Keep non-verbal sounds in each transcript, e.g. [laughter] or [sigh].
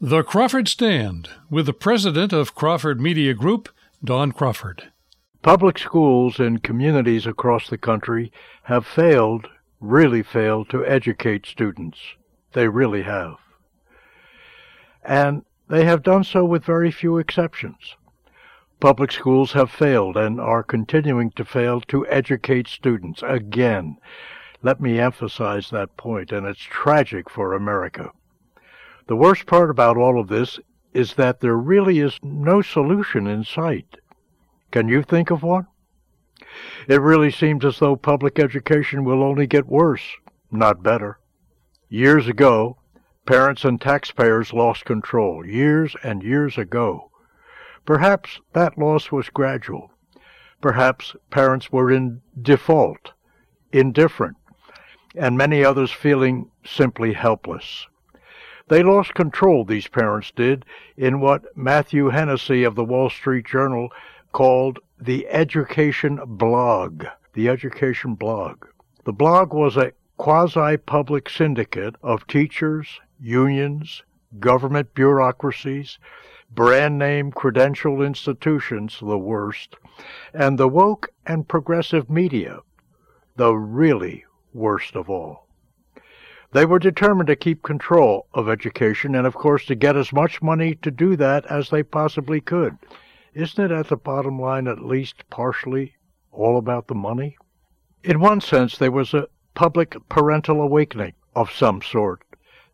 The Crawford Stand with the president of Crawford Media Group, Don Crawford. Public schools in communities across the country have failed, really failed, to educate students. They really have. And they have done so with very few exceptions. Public schools have failed and are continuing to fail to educate students. Again, let me emphasize that point, and it's tragic for America. The worst part about all of this is that there really is no solution in sight. Can you think of one? It really seems as though public education will only get worse, not better. Years ago, parents and taxpayers lost control, years and years ago. Perhaps that loss was gradual. Perhaps parents were in default, indifferent, and many others feeling simply helpless. They lost control, these parents did, in what Matthew Hennessey of the Wall Street Journal called the education blog. The education blog. The blog was a quasi public syndicate of teachers, unions, government bureaucracies, brand name credential institutions, the worst, and the woke and progressive media, the really worst of all. They were determined to keep control of education and, of course, to get as much money to do that as they possibly could. Isn't it at the bottom line at least partially all about the money? In one sense, there was a public parental awakening of some sort.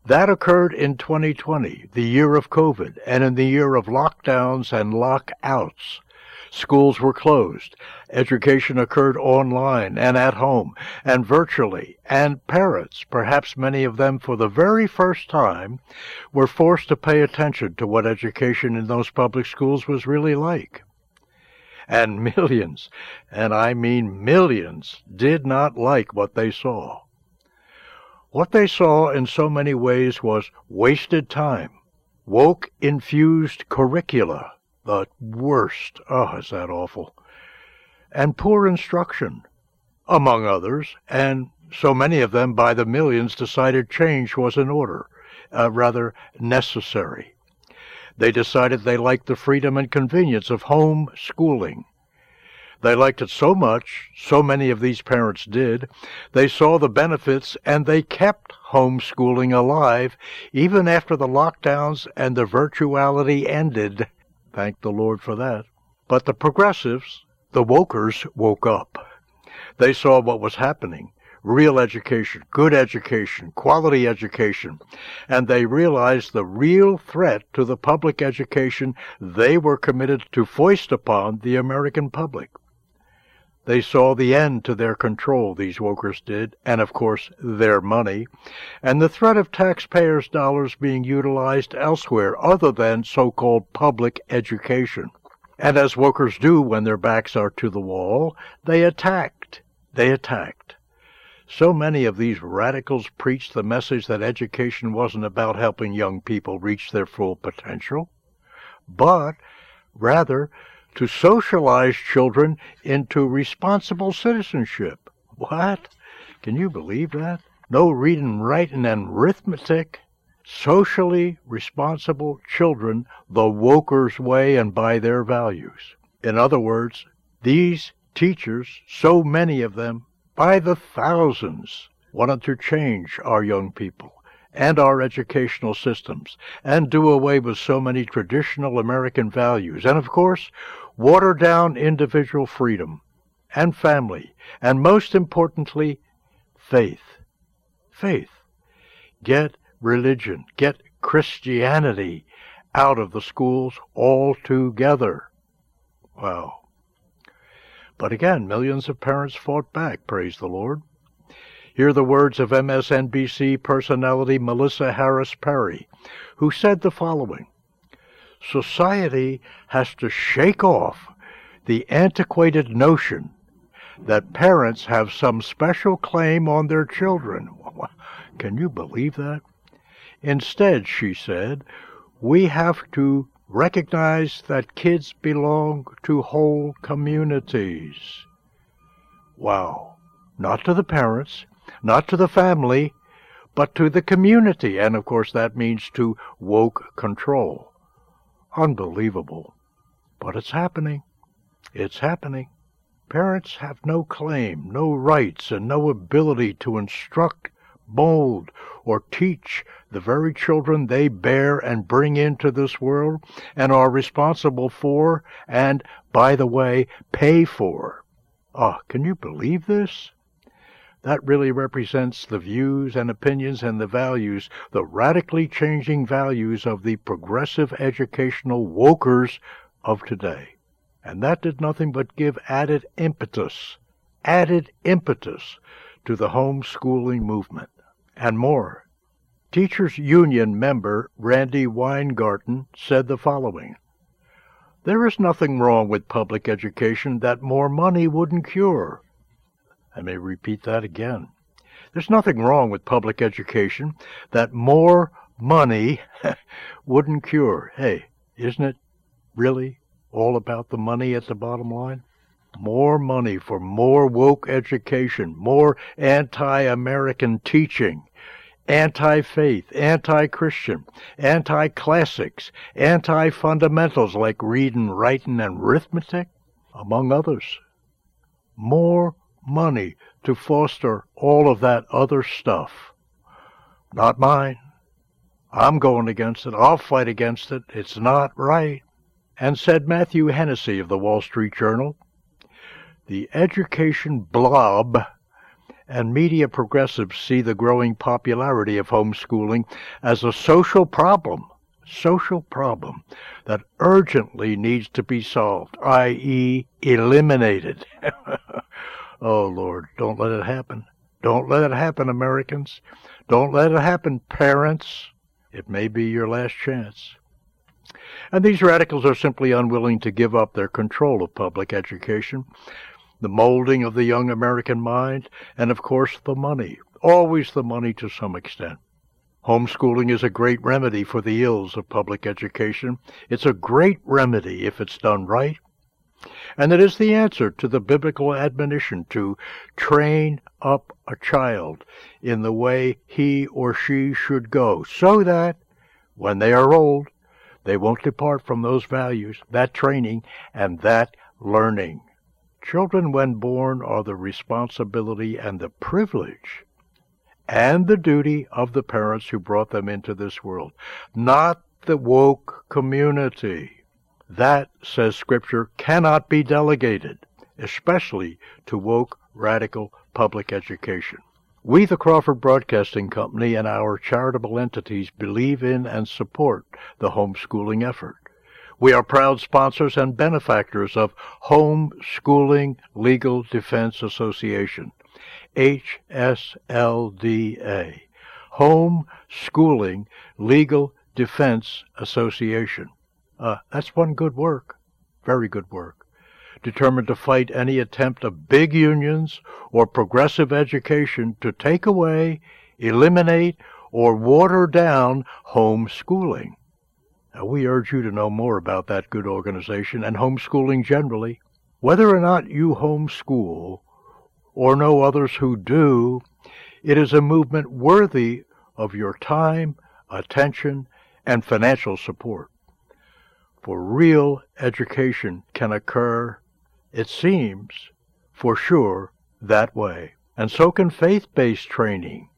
That occurred in 2020, the year of COVID, and in the year of lockdowns and lockouts. Schools were closed. Education occurred online and at home and virtually. And parents, perhaps many of them for the very first time, were forced to pay attention to what education in those public schools was really like. And [laughs] millions, and I mean millions, did not like what they saw. What they saw in so many ways was wasted time, woke infused curricula, the worst. Oh, is that awful? And poor instruction, among others, and so many of them by the millions decided change was in order, uh, rather necessary. They decided they liked the freedom and convenience of home schooling. They liked it so much, so many of these parents did, they saw the benefits and they kept homeschooling alive even after the lockdowns and the virtuality ended. Thank the Lord for that. But the progressives, the wokers, woke up. They saw what was happening real education, good education, quality education, and they realized the real threat to the public education they were committed to foist upon the American public. They saw the end to their control, these wokers did, and of course their money, and the threat of taxpayers' dollars being utilized elsewhere other than so-called public education. And as wokers do when their backs are to the wall, they attacked. They attacked. So many of these radicals preached the message that education wasn't about helping young people reach their full potential, but rather to socialize children into responsible citizenship. What? Can you believe that? No reading, writing, and arithmetic? Socially responsible children the Wokers' way and by their values. In other words, these teachers, so many of them, by the thousands, wanted to change our young people and our educational systems and do away with so many traditional American values. And of course, water down individual freedom and family, and most importantly, faith. Faith. Get religion, get Christianity out of the schools altogether. Wow. But again, millions of parents fought back, praise the Lord. Hear the words of MSNBC personality Melissa Harris Perry, who said the following society has to shake off the antiquated notion that parents have some special claim on their children. [laughs] Can you believe that? Instead, she said, we have to recognize that kids belong to whole communities. Wow. Not to the parents, not to the family, but to the community, and of course that means to woke control. Unbelievable. But it's happening. It's happening. Parents have no claim, no rights, and no ability to instruct, mold, or teach the very children they bear and bring into this world and are responsible for and, by the way, pay for. Ah, oh, can you believe this? That really represents the views and opinions and the values, the radically changing values of the progressive educational wokers of today. And that did nothing but give added impetus, added impetus to the homeschooling movement. And more. Teachers Union member Randi Weingarten said the following There is nothing wrong with public education that more money wouldn't cure. I may repeat that again. There's nothing wrong with public education that more money [laughs] wouldn't cure. Hey, isn't it really all about the money at the bottom line? More money for more woke education, more anti American teaching, anti faith, anti Christian, anti classics, anti fundamentals like reading, writing, and arithmetic, among others. More money to foster all of that other stuff. Not mine. I'm going against it. I'll fight against it. It's not right. And said Matthew Hennessey of the Wall Street Journal, the education blob and media progressives see the growing popularity of homeschooling as a social problem, social problem that urgently needs to be solved, i.e., eliminated. [laughs] Oh, Lord, don't let it happen. Don't let it happen, Americans. Don't let it happen, parents. It may be your last chance. And these radicals are simply unwilling to give up their control of public education, the molding of the young American mind, and of course the money. Always the money to some extent. Homeschooling is a great remedy for the ills of public education. It's a great remedy if it's done right and it is the answer to the biblical admonition to train up a child in the way he or she should go, so that when they are old, they won't depart from those values, that training, and that learning. Children, when born, are the responsibility and the privilege and the duty of the parents who brought them into this world, not the woke community. That, says Scripture, cannot be delegated, especially to woke, radical public education. We, the Crawford Broadcasting Company, and our charitable entities believe in and support the homeschooling effort. We are proud sponsors and benefactors of Homeschooling Legal Defense Association, HSLDA, Home Schooling Legal Defense Association. Uh, that's one good work, very good work. Determined to fight any attempt of big unions or progressive education to take away, eliminate, or water down homeschooling. Now, we urge you to know more about that good organization and homeschooling generally. Whether or not you homeschool, or know others who do, it is a movement worthy of your time, attention, and financial support for real education can occur, it seems, for sure, that way. And so can faith based training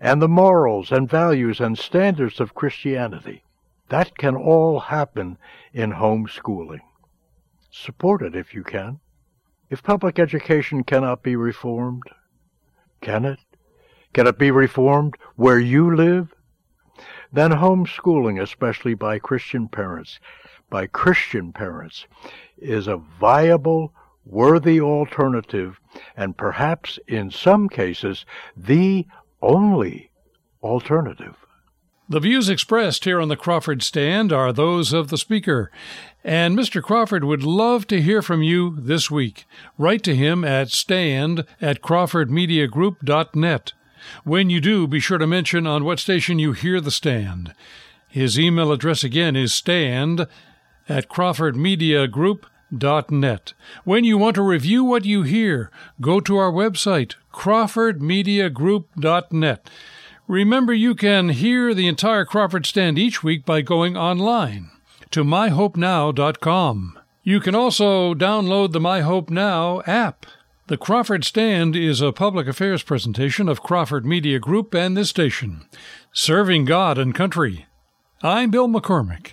and the morals and values and standards of Christianity. That can all happen in homeschooling. Support it if you can. If public education cannot be reformed, can it? Can it be reformed where you live? Then homeschooling, especially by Christian parents, by Christian parents is a viable, worthy alternative, and perhaps in some cases the only alternative. The views expressed here on the Crawford Stand are those of the speaker, and Mr. Crawford would love to hear from you this week. Write to him at stand at crawfordmediagroup.net. When you do, be sure to mention on what station you hear the stand. His email address again is stand at crawfordmediagroup.net. When you want to review what you hear, go to our website, crawfordmediagroup.net. Remember, you can hear the entire Crawford Stand each week by going online to myhopenow.com. You can also download the My Hope Now app. The Crawford Stand is a public affairs presentation of Crawford Media Group and this station, serving God and country. I'm Bill McCormick.